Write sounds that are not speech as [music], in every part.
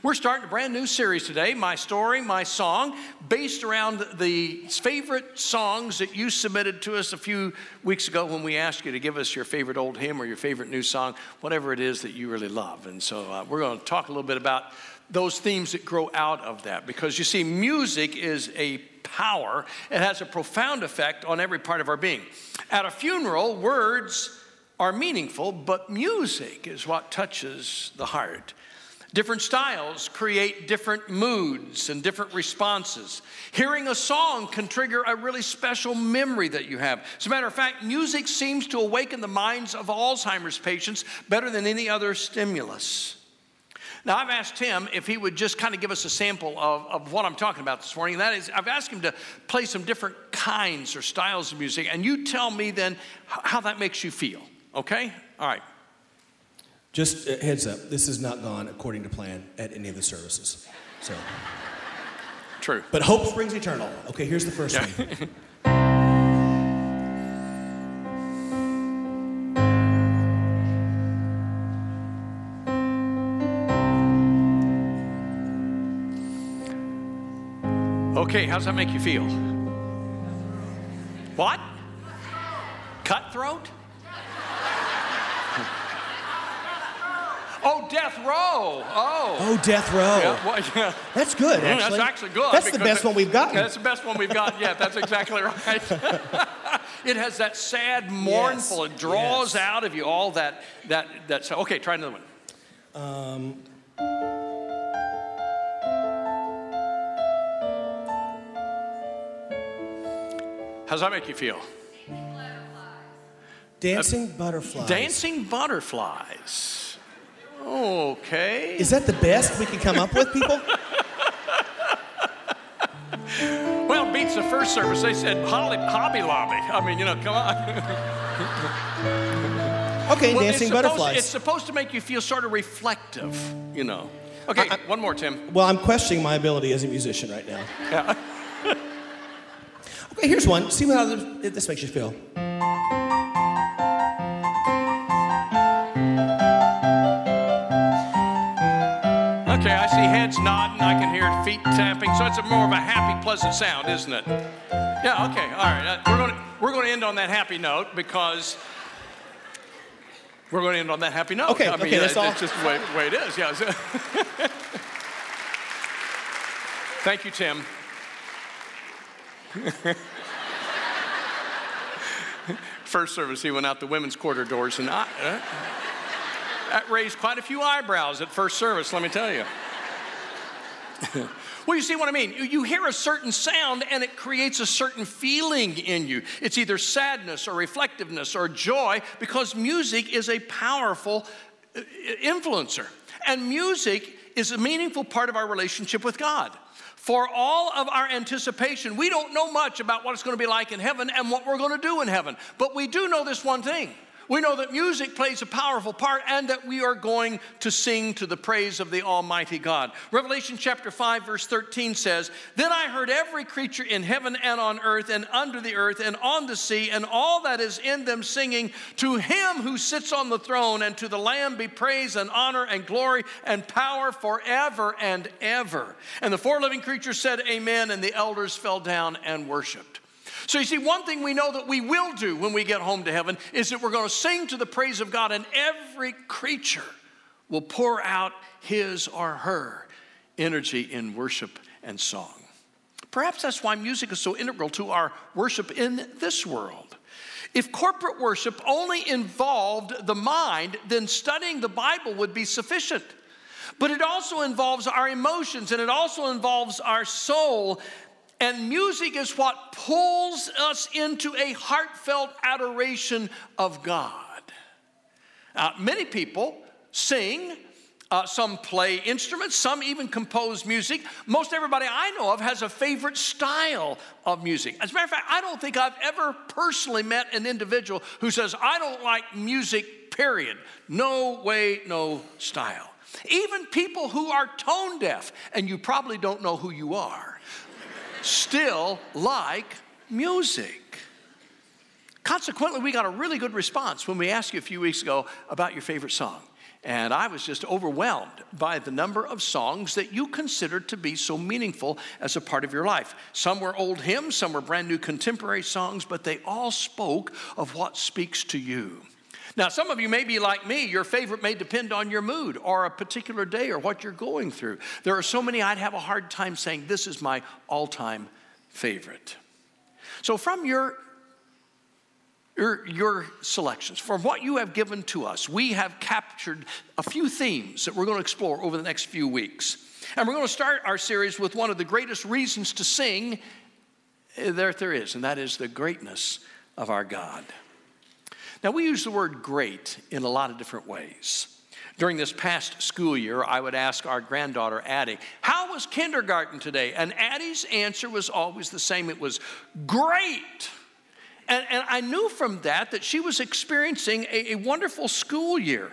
We're starting a brand new series today, My Story, My Song, based around the favorite songs that you submitted to us a few weeks ago when we asked you to give us your favorite old hymn or your favorite new song, whatever it is that you really love. And so uh, we're going to talk a little bit about those themes that grow out of that because you see, music is a power, it has a profound effect on every part of our being. At a funeral, words are meaningful, but music is what touches the heart. Different styles create different moods and different responses. Hearing a song can trigger a really special memory that you have. As a matter of fact, music seems to awaken the minds of Alzheimer's patients better than any other stimulus. Now, I've asked Tim if he would just kind of give us a sample of, of what I'm talking about this morning. And That is, I've asked him to play some different kinds or styles of music, and you tell me then how that makes you feel. Okay? All right. Just a heads up, this has not gone according to plan at any of the services. So. True. But hope springs eternal. Okay, here's the first yeah. [laughs] one. Okay, how's that make you feel? What? Cutthroat? Oh, death row. Oh. Oh, death row. Yeah, well, yeah. That's good, actually. that's actually good. That's the best one we've gotten. That's the best one we've gotten yet. That's exactly right. [laughs] it has that sad, mournful. Yes. It draws yes. out of you all that that that. So, Okay, try another one. Um. How's that make you feel? Dancing butterflies. Dancing butterflies. Okay. Is that the best we can come up with, people? [laughs] well, beats the first service. They said Hobby, Hobby Lobby. I mean, you know, come on. [laughs] okay, well, dancing it's butterflies. Supposed, it's supposed to make you feel sort of reflective, you know. Okay, I, one more, Tim. Well, I'm questioning my ability as a musician right now. Yeah. [laughs] okay, here's one. See how this makes you feel. I can hear feet tapping. So it's a more of a happy, pleasant sound, isn't it? Yeah. Okay. All right. Uh, we're going to we're to end on that happy note because we're going to end on that happy note. Okay. I mean, okay. That's all. It's just the way, way it is. Yeah. [laughs] Thank you, Tim. [laughs] First service, he went out the women's quarter doors and I. Uh, that raised quite a few eyebrows at first service, let me tell you. [laughs] well, you see what I mean? You hear a certain sound and it creates a certain feeling in you. It's either sadness or reflectiveness or joy because music is a powerful uh, influencer. And music is a meaningful part of our relationship with God. For all of our anticipation, we don't know much about what it's going to be like in heaven and what we're going to do in heaven. But we do know this one thing we know that music plays a powerful part and that we are going to sing to the praise of the Almighty God. Revelation chapter 5, verse 13 says, Then I heard every creature in heaven and on earth and under the earth and on the sea and all that is in them singing, To him who sits on the throne and to the Lamb be praise and honor and glory and power forever and ever. And the four living creatures said, Amen, and the elders fell down and worshiped. So you see, one thing we know that we will do when we get home to heaven is that we're going to sing to the praise of God, and every creature will pour out his or her energy in worship and song. Perhaps that's why music is so integral to our worship in this world. If corporate worship only involved the mind, then studying the Bible would be sufficient. But it also involves our emotions and it also involves our soul and music is what pulls us into a heartfelt adoration of God. Uh, many people sing, uh, some play instruments, some even compose music. Most everybody I know of has a favorite style of music. As a matter of fact, I don't think I've ever personally met an individual who says, I don't like music, period. No way, no style. Even people who are tone deaf, and you probably don't know who you are still like music. Consequently, we got a really good response when we asked you a few weeks ago about your favorite song. And I was just overwhelmed by the number of songs that you considered to be so meaningful as a part of your life. Some were old hymns, some were brand new contemporary songs, but they all spoke of what speaks to you. Now, some of you may be like me. Your favorite may depend on your mood or a particular day or what you're going through. There are so many I'd have a hard time saying, This is my all time favorite. So, from your your, your, selections, from what you have given to us, we have captured a few themes that we're going to explore over the next few weeks. And we're going to start our series with one of the greatest reasons to sing eh, that there is, and that is the greatness of our God. Now, we use the word great in a lot of different ways. During this past school year, I would ask our granddaughter, Addie, How was kindergarten today? And Addie's answer was always the same it was great. And, and I knew from that that she was experiencing a, a wonderful school year.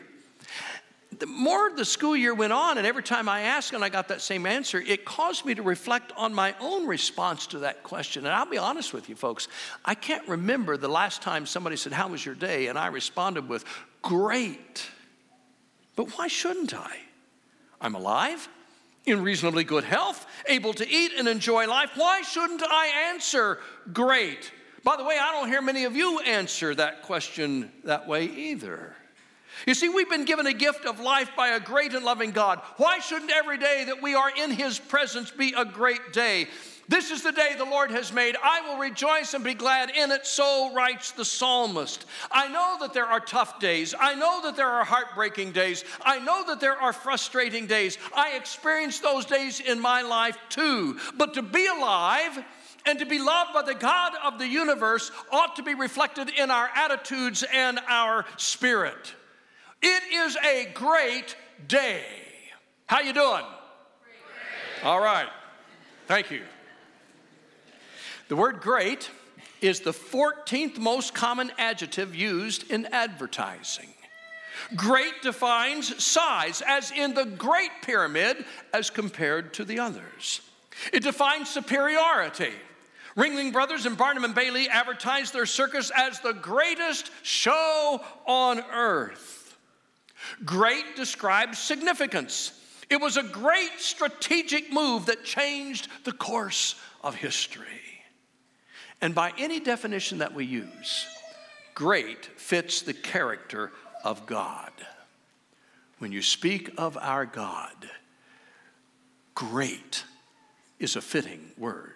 The more the school year went on, and every time I asked and I got that same answer, it caused me to reflect on my own response to that question. And I'll be honest with you, folks, I can't remember the last time somebody said, How was your day? And I responded with, Great. But why shouldn't I? I'm alive, in reasonably good health, able to eat and enjoy life. Why shouldn't I answer great? By the way, I don't hear many of you answer that question that way either. You see, we've been given a gift of life by a great and loving God. Why shouldn't every day that we are in His presence be a great day? This is the day the Lord has made. I will rejoice and be glad in it. So writes the psalmist. I know that there are tough days. I know that there are heartbreaking days. I know that there are frustrating days. I experienced those days in my life too. But to be alive, and to be loved by the God of the universe ought to be reflected in our attitudes and our spirit. It is a great day. How you doing? Great. All right. Thank you. The word great is the 14th most common adjective used in advertising. Great defines size, as in the Great Pyramid as compared to the others. It defines superiority. Ringling Brothers and Barnum and Bailey advertised their circus as the greatest show on earth. Great describes significance. It was a great strategic move that changed the course of history. And by any definition that we use, great fits the character of God. When you speak of our God, great is a fitting word.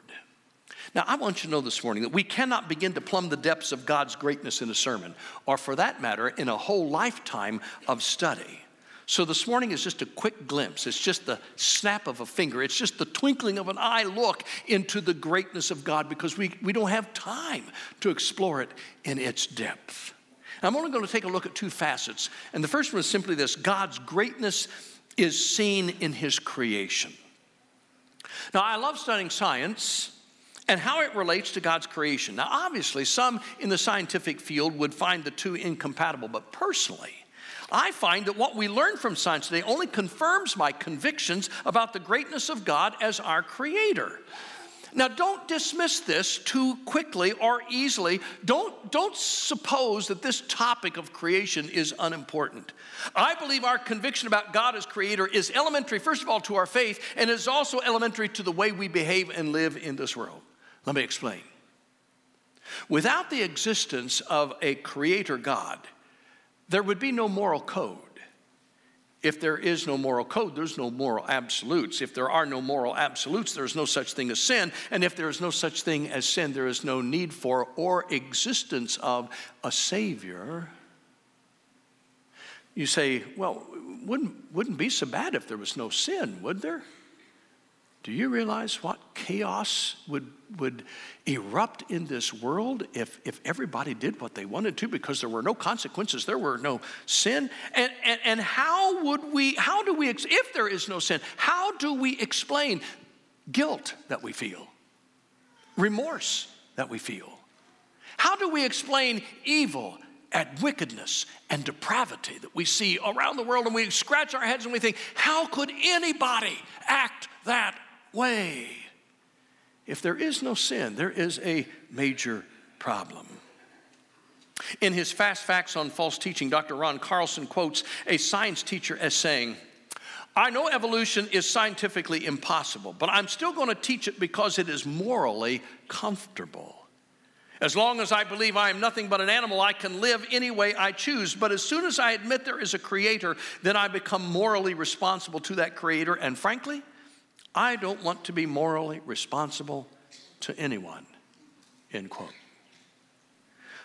Now, I want you to know this morning that we cannot begin to plumb the depths of God's greatness in a sermon, or for that matter, in a whole lifetime of study. So, this morning is just a quick glimpse. It's just the snap of a finger. It's just the twinkling of an eye look into the greatness of God because we, we don't have time to explore it in its depth. I'm only going to take a look at two facets. And the first one is simply this God's greatness is seen in His creation. Now, I love studying science and how it relates to God's creation. Now, obviously, some in the scientific field would find the two incompatible, but personally, I find that what we learn from science today only confirms my convictions about the greatness of God as our creator. Now, don't dismiss this too quickly or easily. Don't, don't suppose that this topic of creation is unimportant. I believe our conviction about God as creator is elementary, first of all, to our faith, and is also elementary to the way we behave and live in this world. Let me explain. Without the existence of a creator God, there would be no moral code. If there is no moral code, there's no moral absolutes. If there are no moral absolutes, there's no such thing as sin. And if there is no such thing as sin, there is no need for or existence of a Savior. You say, well, wouldn't, wouldn't be so bad if there was no sin, would there? Do you realize what chaos would, would erupt in this world if, if everybody did what they wanted to because there were no consequences, there were no sin? And, and, and how would we, how do we, if there is no sin, how do we explain guilt that we feel, remorse that we feel? How do we explain evil and wickedness and depravity that we see around the world and we scratch our heads and we think, how could anybody act that way. If there is no sin, there is a major problem. In his Fast Facts on False Teaching, Dr. Ron Carlson quotes a science teacher as saying, I know evolution is scientifically impossible, but I'm still going to teach it because it is morally comfortable. As long as I believe I am nothing but an animal, I can live any way I choose. But as soon as I admit there is a creator, then I become morally responsible to that creator. And frankly, I don't want to be morally responsible to anyone. End quote.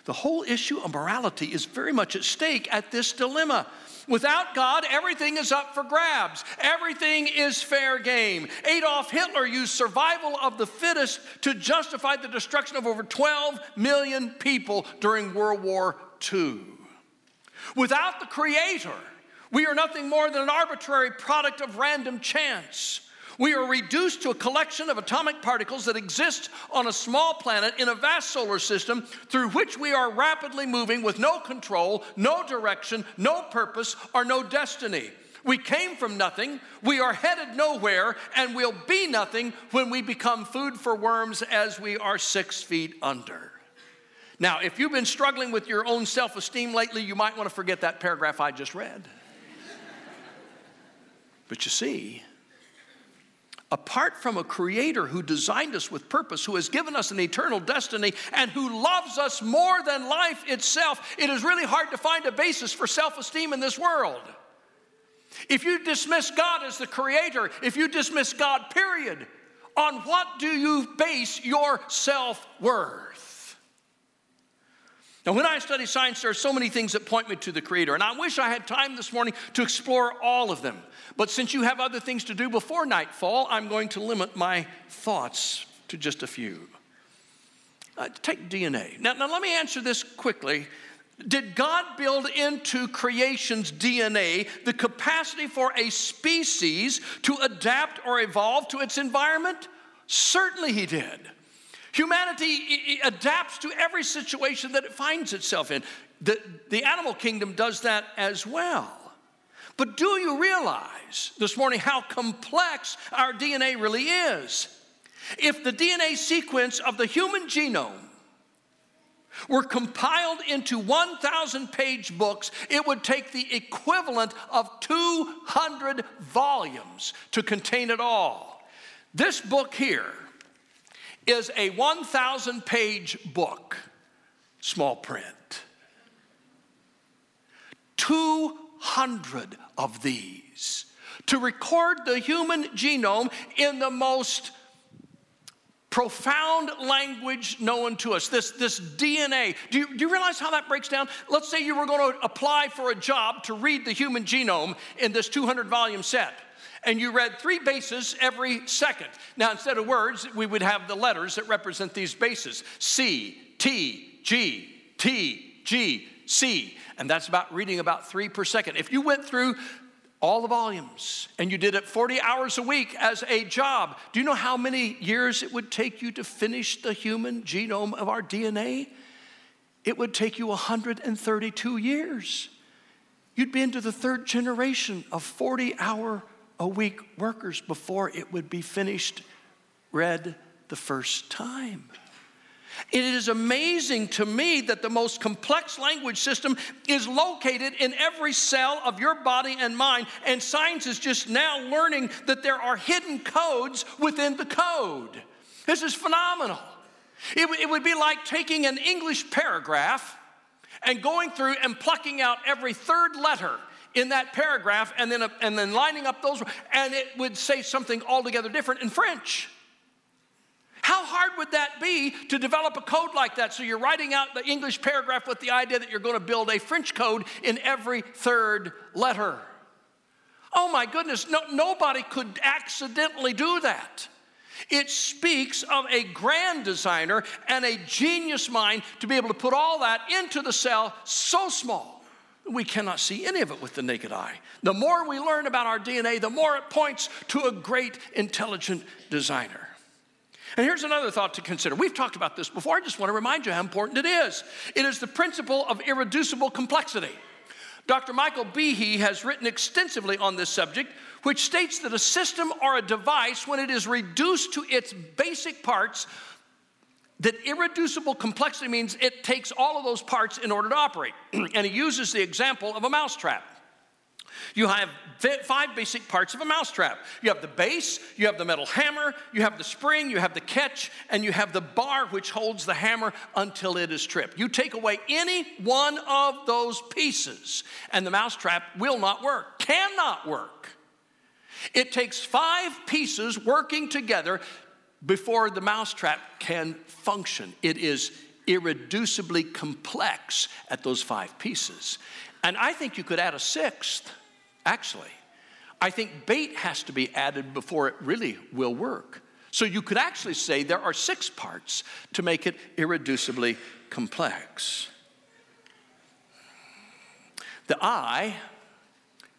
The whole issue of morality is very much at stake at this dilemma. Without God, everything is up for grabs. Everything is fair game. Adolf Hitler used survival of the fittest to justify the destruction of over 12 million people during World War II. Without the Creator, we are nothing more than an arbitrary product of random chance. We are reduced to a collection of atomic particles that exist on a small planet in a vast solar system through which we are rapidly moving with no control, no direction, no purpose, or no destiny. We came from nothing, we are headed nowhere, and we'll be nothing when we become food for worms as we are six feet under. Now, if you've been struggling with your own self esteem lately, you might want to forget that paragraph I just read. but you see, apart from a creator who designed us with purpose, who has given us an eternal destiny, and who loves us more than life itself, it is really hard to find a basis for self esteem in this world. If you dismiss God as the creator, if you dismiss God, period, on what do you base your self worth? Now, when I study science, there are so many things that point me to the Creator, and I wish I had time this morning to explore all of them. But since you have other things to do before nightfall, I'm going to limit my thoughts to just a few. Uh, take DNA. Now, now, let me answer this quickly. Did God build into creation's DNA the capacity for a species to adapt or evolve to its environment? Certainly, He did. Humanity adapts to every situation that it finds itself in. The, the animal kingdom does that as well. But do you realize this morning how complex our DNA really is? If the DNA sequence of the human genome were compiled into 1,000 page books, it would take the equivalent of 200 volumes to contain it all. This book here is a 1,000 page book, small print. 200 of these to record the human genome in the most profound language known to us, this, this DNA. Do you, do you realize how that breaks down? Let's say you were going to apply for a job to read the human genome in this 200 volume set and you read three bases every second. Now, instead of words, we would have the letters that represent these bases C, T, G, T, G, C. And that's about reading about three per second. If you went through all the volumes and you did it 40 hours a week as a job, do you know how many years it would take you to finish the human genome of our DNA? It would take you 132 years. You'd be into the third generation of 40 hour a week workers before it would be finished read the first time. It is amazing to me that the most complex language system is located in every cell of your body and mind, and science is just now learning that there are hidden codes within the code. This is phenomenal. It, it would be like taking an English paragraph and going through and plucking out every third letter in that paragraph and then, and then lining up those, and it would say something altogether different in French. How hard would that be to develop a code like that? So you're writing out the English paragraph with the idea that you're going to build a French code in every third letter. Oh my goodness, no, nobody could accidentally do that. It speaks of a grand designer and a genius mind to be able to put all that into the cell so small we cannot see any of it with the naked eye. The more we learn about our DNA, the more it points to a great intelligent designer. And here's another thought to consider. We've talked about this before. I just want to remind you how important it is. It is the principle of irreducible complexity. Dr. Michael Behe has written extensively on this subject, which states that a system or a device, when it is reduced to its basic parts, that irreducible complexity means it takes all of those parts in order to operate. [clears throat] and he uses the example of a mousetrap. You have five basic parts of a mousetrap. You have the base, you have the metal hammer, you have the spring, you have the catch, and you have the bar which holds the hammer until it is tripped. You take away any one of those pieces, and the mousetrap will not work, cannot work. It takes five pieces working together before the mousetrap can function. It is irreducibly complex at those five pieces. And I think you could add a sixth actually. I think bait has to be added before it really will work. So you could actually say there are six parts to make it irreducibly complex. The eye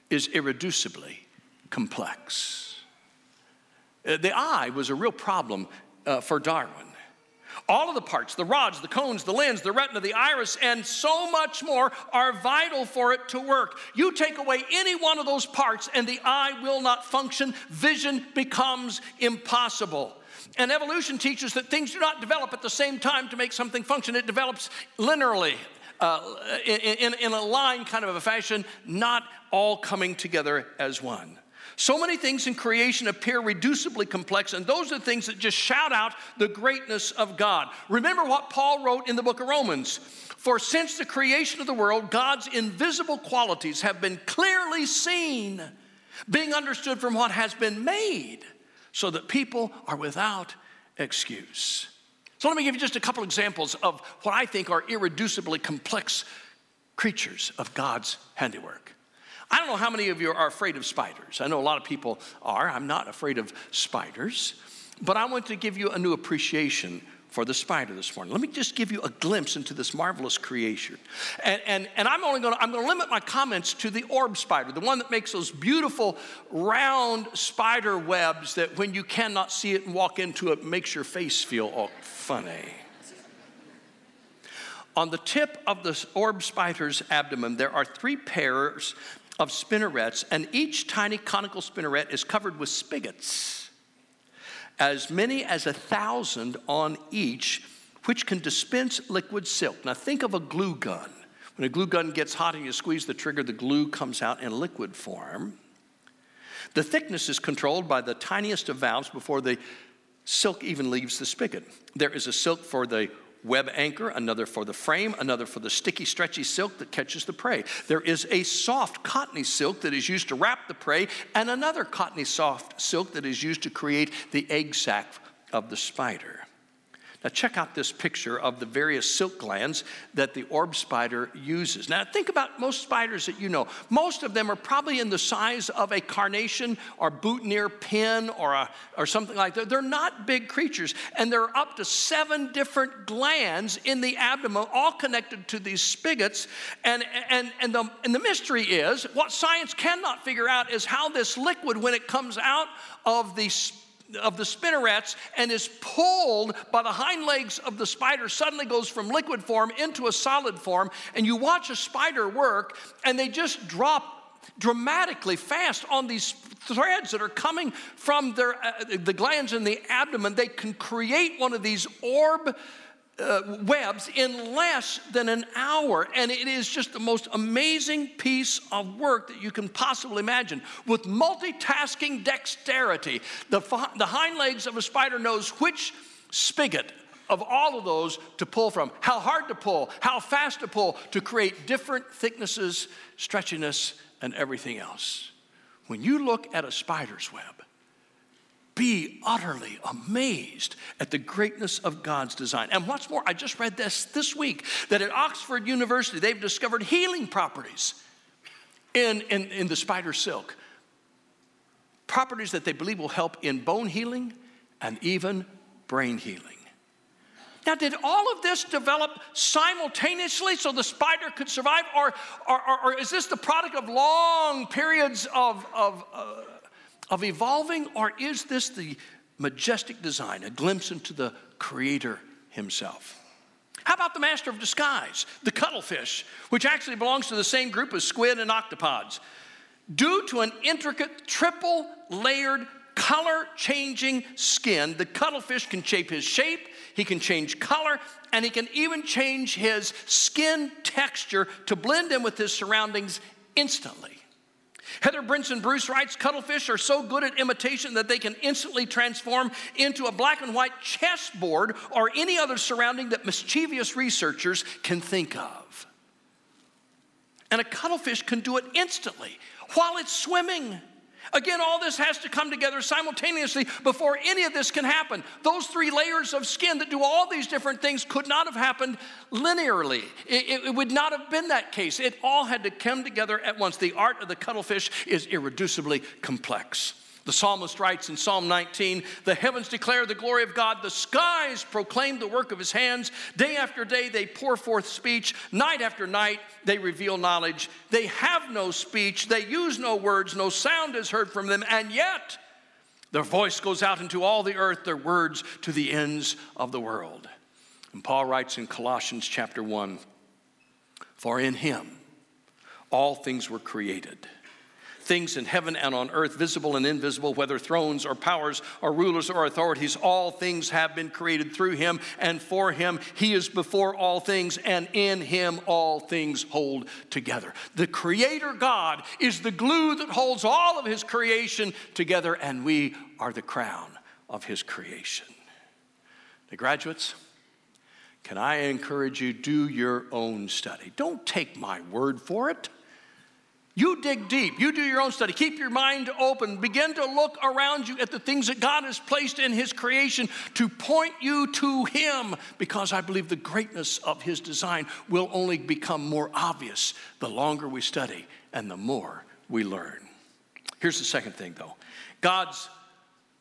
is irreducibly complex. Uh, the eye was a real problem uh, for Darwin. All of the parts, the rods, the cones, the lens, the retina, the iris, and so much more are vital for it to work. You take away any one of those parts, and the eye will not function. Vision becomes impossible. And evolution teaches that things do not develop at the same time to make something function, it develops linearly. Uh, in, in, in a line kind of a fashion, not all coming together as one. So many things in creation appear irreducibly complex, and those are things that just shout out the greatness of God. Remember what Paul wrote in the book of Romans For since the creation of the world, God's invisible qualities have been clearly seen, being understood from what has been made, so that people are without excuse. So let me give you just a couple examples of what I think are irreducibly complex creatures of God's handiwork. I don't know how many of you are afraid of spiders. I know a lot of people are. I'm not afraid of spiders. But I want to give you a new appreciation for the spider this morning. Let me just give you a glimpse into this marvelous creation. And, and, and I'm only gonna, I'm gonna limit my comments to the orb spider, the one that makes those beautiful round spider webs that when you cannot see it and walk into it, makes your face feel all funny. On the tip of the orb spider's abdomen, there are three pairs of spinnerets, and each tiny conical spinneret is covered with spigots, as many as a thousand on each, which can dispense liquid silk. Now, think of a glue gun. When a glue gun gets hot and you squeeze the trigger, the glue comes out in liquid form. The thickness is controlled by the tiniest of valves before the silk even leaves the spigot. There is a silk for the web anchor, another for the frame, another for the sticky, stretchy silk that catches the prey. There is a soft, cottony silk that is used to wrap the prey, and another cottony, soft silk that is used to create the egg sac of the spider. Now, check out this picture of the various silk glands that the orb spider uses. Now, think about most spiders that you know. Most of them are probably in the size of a carnation or boutonniere pin or, a, or something like that. They're not big creatures, and there are up to seven different glands in the abdomen, all connected to these spigots. And, and, and, the, and the mystery is what science cannot figure out is how this liquid, when it comes out of the of the spinnerets and is pulled by the hind legs of the spider suddenly goes from liquid form into a solid form and you watch a spider work and they just drop dramatically fast on these threads that are coming from their, uh, the glands in the abdomen. They can create one of these orb uh, webs in less than an hour. And it is just the most amazing piece of work that you can possibly imagine. With multitasking dexterity, the, the hind legs of a spider knows which spigot of all of those to pull from, how hard to pull, how fast to pull to create different thicknesses, stretchiness, and everything else. When you look at a spider's web, be utterly amazed at the greatness of God's design. And what's more, I just read this this week that at Oxford University they've discovered healing properties in, in, in the spider silk. Properties that they believe will help in bone healing and even brain healing. Now, did all of this develop simultaneously so the spider could survive? Or, or, or is this the product of long periods of, of uh, of evolving, or is this the majestic design, a glimpse into the Creator Himself? How about the master of disguise, the cuttlefish, which actually belongs to the same group as squid and octopods? Due to an intricate triple layered color changing skin. The cuttlefish can shape his shape, he can change color, and he can even change his skin texture to blend in with his surroundings instantly. Heather Brinson Bruce writes Cuttlefish are so good at imitation that they can instantly transform into a black and white chessboard or any other surrounding that mischievous researchers can think of. And a cuttlefish can do it instantly while it's swimming. Again, all this has to come together simultaneously before any of this can happen. Those three layers of skin that do all these different things could not have happened linearly. It, it, would not have been that case. It all had to come together at once. The art of the cuttlefish is irreducibly complex. The psalmist writes in Psalm 19 The heavens declare the glory of God, the skies proclaim the work of his hands. Day after day they pour forth speech, night after night they reveal knowledge. They have no speech, they use no words, no sound is heard from them, and yet their voice goes out into all the earth, their words to the ends of the world. And Paul writes in Colossians chapter 1 For in him all things were created things in heaven and on earth, visible and invisible, whether thrones or powers or rulers or authorities, all things have been created through him and for him. He is before all things, and in him all things hold together. The Creator God is the glue that holds all of his creation together, and we are the crown of his creation. The graduates, can I encourage you do your own study? Don't take my word for it. You dig deep. You do your own study. Keep your mind open. Begin to look around you at the things that God has placed in His creation to point you to Him because I believe the greatness of His design will only become more obvious the longer we study and the more we learn. Here's the second thing, though God's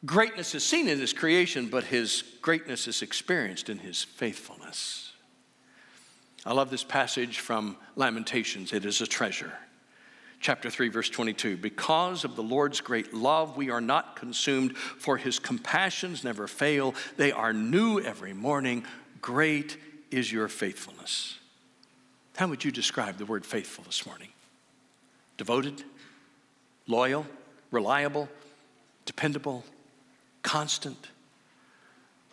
greatness is seen in His creation, but His greatness is experienced in His faithfulness. I love this passage from Lamentations. It is a treasure chapter 3 verse 22 because of the lord's great love we are not consumed for his compassions never fail. They are new every morning. Great is your faithfulness. How would you describe the word faithful this morning? Devoted loyal reliable dependable constant.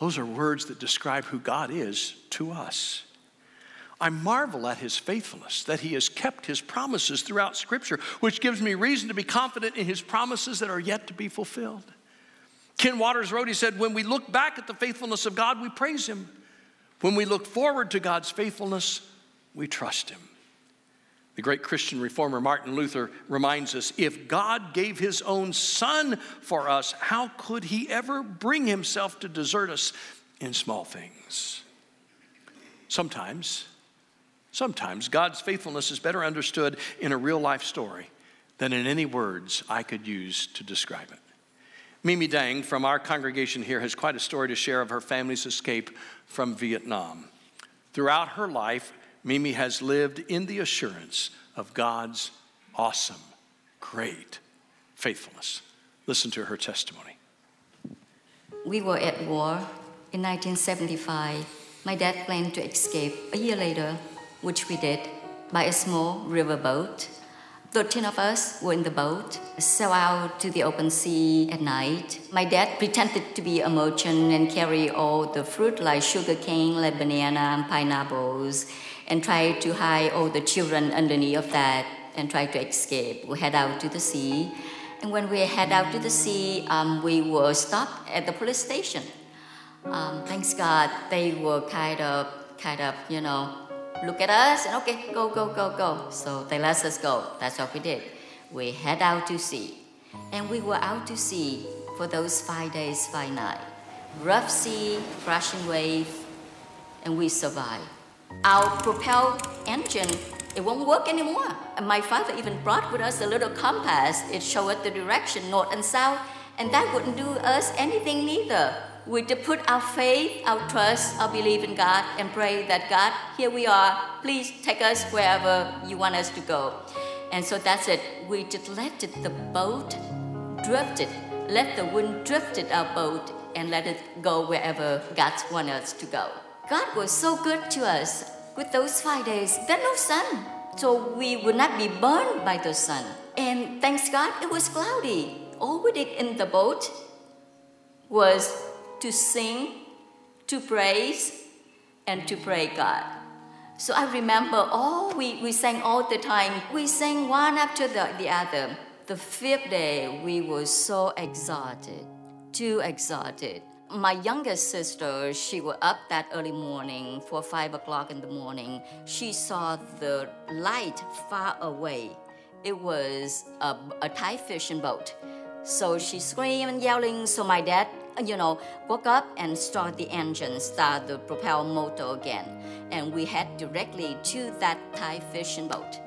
Those are words that describe who god is to us I marvel at his faithfulness, that he has kept his promises throughout Scripture, which gives me reason to be confident in his promises that are yet to be fulfilled. Ken Waters wrote, he said, When we look back at the faithfulness of God, we praise him. When we look forward to God's faithfulness, we trust him. The great Christian reformer Martin Luther reminds us if God gave his own son for us, how could he ever bring himself to desert us in small things? Sometimes Sometimes God's faithfulness is better understood in a real life story than in any words I could use to describe it. Mimi Dang from our congregation here has quite a story to share of her family's escape from Vietnam. Throughout her life, Mimi has lived in the assurance of God's awesome, great faithfulness. Listen to her testimony. We were at war in 1975. My dad planned to escape a year later which we did by a small river boat. 13 of us were in the boat, sail out to the open sea at night. My dad pretended to be a merchant and carry all the fruit like sugar cane, like banana and pineapples, and try to hide all the children underneath of that and try to escape. We head out to the sea. And when we head out to the sea, um, we were stopped at the police station. Um, thanks God, they were kind of, kind of, you know, look at us and okay, go, go, go, go. So they let us go. That's what we did. We head out to sea. And we were out to sea for those five days, five nights. Rough sea, crashing wave, and we survived. Our propel engine, it won't work anymore. And my father even brought with us a little compass. It showed us the direction, north and south, and that wouldn't do us anything neither we to put our faith, our trust, our belief in God and pray that God, here we are, please take us wherever you want us to go. And so that's it. We just let it, the boat drifted, let the wind drift it our boat and let it go wherever God wants us to go. God was so good to us with those five days. There's no sun, so we would not be burned by the sun. And thanks God, it was cloudy. All we did in the boat was to sing, to praise, and to pray God. So I remember all we, we sang all the time. We sang one after the, the other. The fifth day, we were so exhausted, too exhausted. My youngest sister, she was up that early morning for five o'clock in the morning. She saw the light far away. It was a, a Thai fishing boat. So she screamed and yelling. So my dad, Uh, you know, woke up and started the engine, start the propel motor again. And we head directly to that Thai fishing boat.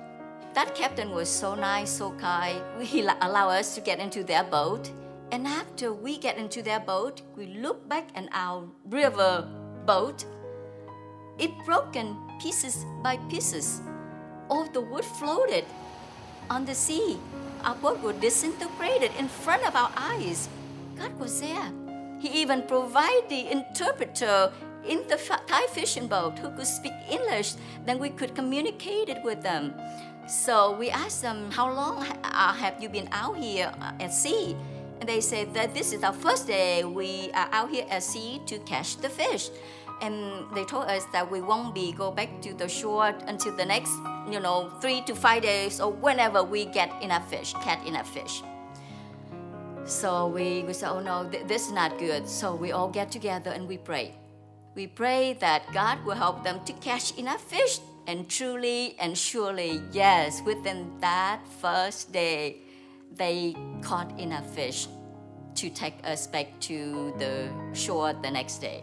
That captain was so nice, so kind. [laughs] He allowed us to get into their boat. And after we get into their boat, we look back at our river boat. It broken pieces by pieces. All the wood floated on the sea. Our boat was disintegrated in front of our eyes. God was there. He even provided the interpreter in the Thai fishing boat who could speak English, then we could communicate it with them. So we asked them, How long uh, have you been out here uh, at sea? And they said that this is our first day. We are out here at sea to catch the fish. And they told us that we won't be go back to the shore until the next, you know, three to five days or whenever we get enough fish, catch enough fish. So we, we said, oh no, th- this is not good. So we all get together and we pray. We pray that God will help them to catch enough fish and truly and surely, yes, within that first day, they caught enough fish to take us back to the shore the next day.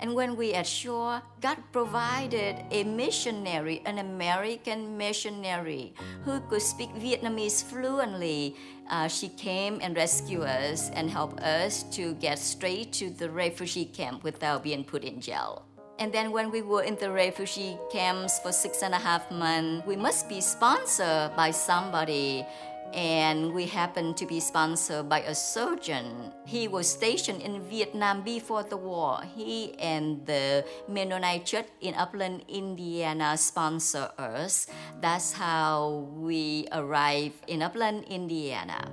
And when we at shore, God provided a missionary, an American missionary who could speak Vietnamese fluently. Uh, she came and rescued us and helped us to get straight to the refugee camp without being put in jail. And then when we were in the refugee camps for six and a half months, we must be sponsored by somebody. And we happened to be sponsored by a surgeon. He was stationed in Vietnam before the war. He and the Mennonite Church in Upland, Indiana sponsor us. That's how we arrived in Upland, Indiana.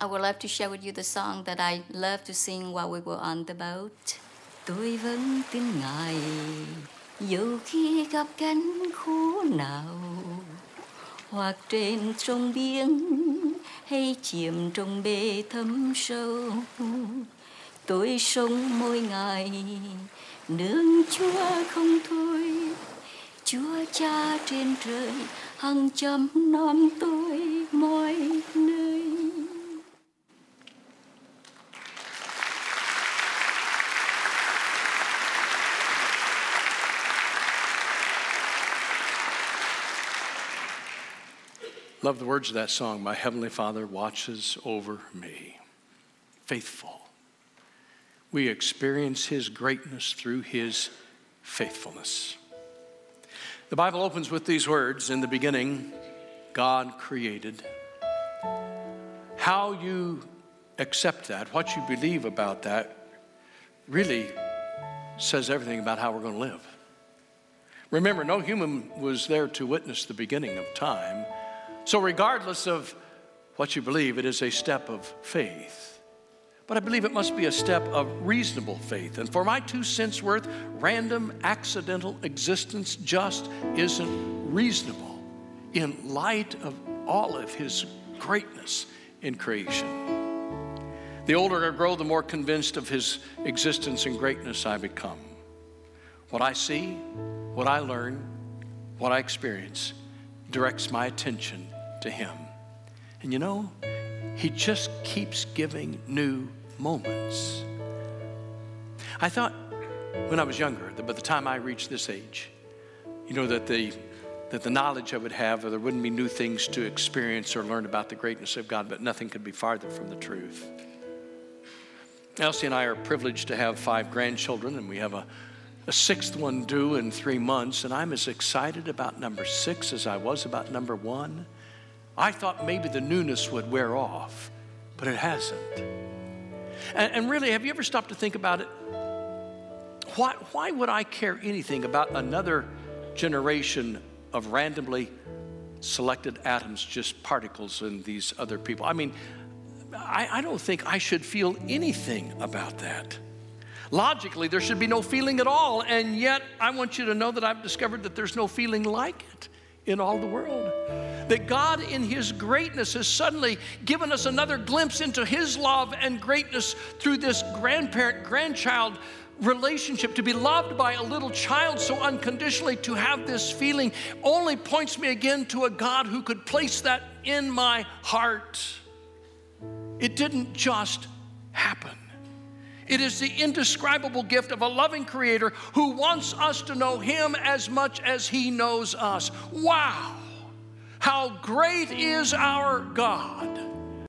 I would love to share with you the song that I love to sing while we were on the boat. tôi vẫn tin ngài dù khi gặp cánh khổ nào hoặc trên sông biển hay chìm trong bể thâm sâu. Tôi sống mỗi ngày, nương chúa không thôi. Chúa cha trên trời hằng chăm nom tôi mọi nơi. Love the words of that song. My Heavenly Father watches over me. Faithful. We experience His greatness through His faithfulness. The Bible opens with these words In the beginning, God created. How you accept that, what you believe about that, really says everything about how we're going to live. Remember, no human was there to witness the beginning of time. So, regardless of what you believe, it is a step of faith. But I believe it must be a step of reasonable faith. And for my two cents worth, random, accidental existence just isn't reasonable in light of all of His greatness in creation. The older I grow, the more convinced of His existence and greatness I become. What I see, what I learn, what I experience directs my attention to Him. And you know, He just keeps giving new moments. I thought when I was younger that by the time I reached this age, you know, that the that the knowledge I would have, or there wouldn't be new things to experience or learn about the greatness of God, but nothing could be farther from the truth. Elsie and I are privileged to have five grandchildren, and we have a, a sixth one due in three months, and I'm as excited about number six as I was about number one. I thought maybe the newness would wear off, but it hasn't. And, and really, have you ever stopped to think about it? Why, why would I care anything about another generation of randomly selected atoms, just particles in these other people? I mean, I, I don't think I should feel anything about that. Logically, there should be no feeling at all, and yet I want you to know that I've discovered that there's no feeling like it in all the world. That God, in His greatness, has suddenly given us another glimpse into His love and greatness through this grandparent grandchild relationship. To be loved by a little child so unconditionally, to have this feeling, only points me again to a God who could place that in my heart. It didn't just happen. It is the indescribable gift of a loving creator who wants us to know him as much as he knows us. Wow! How great is our God!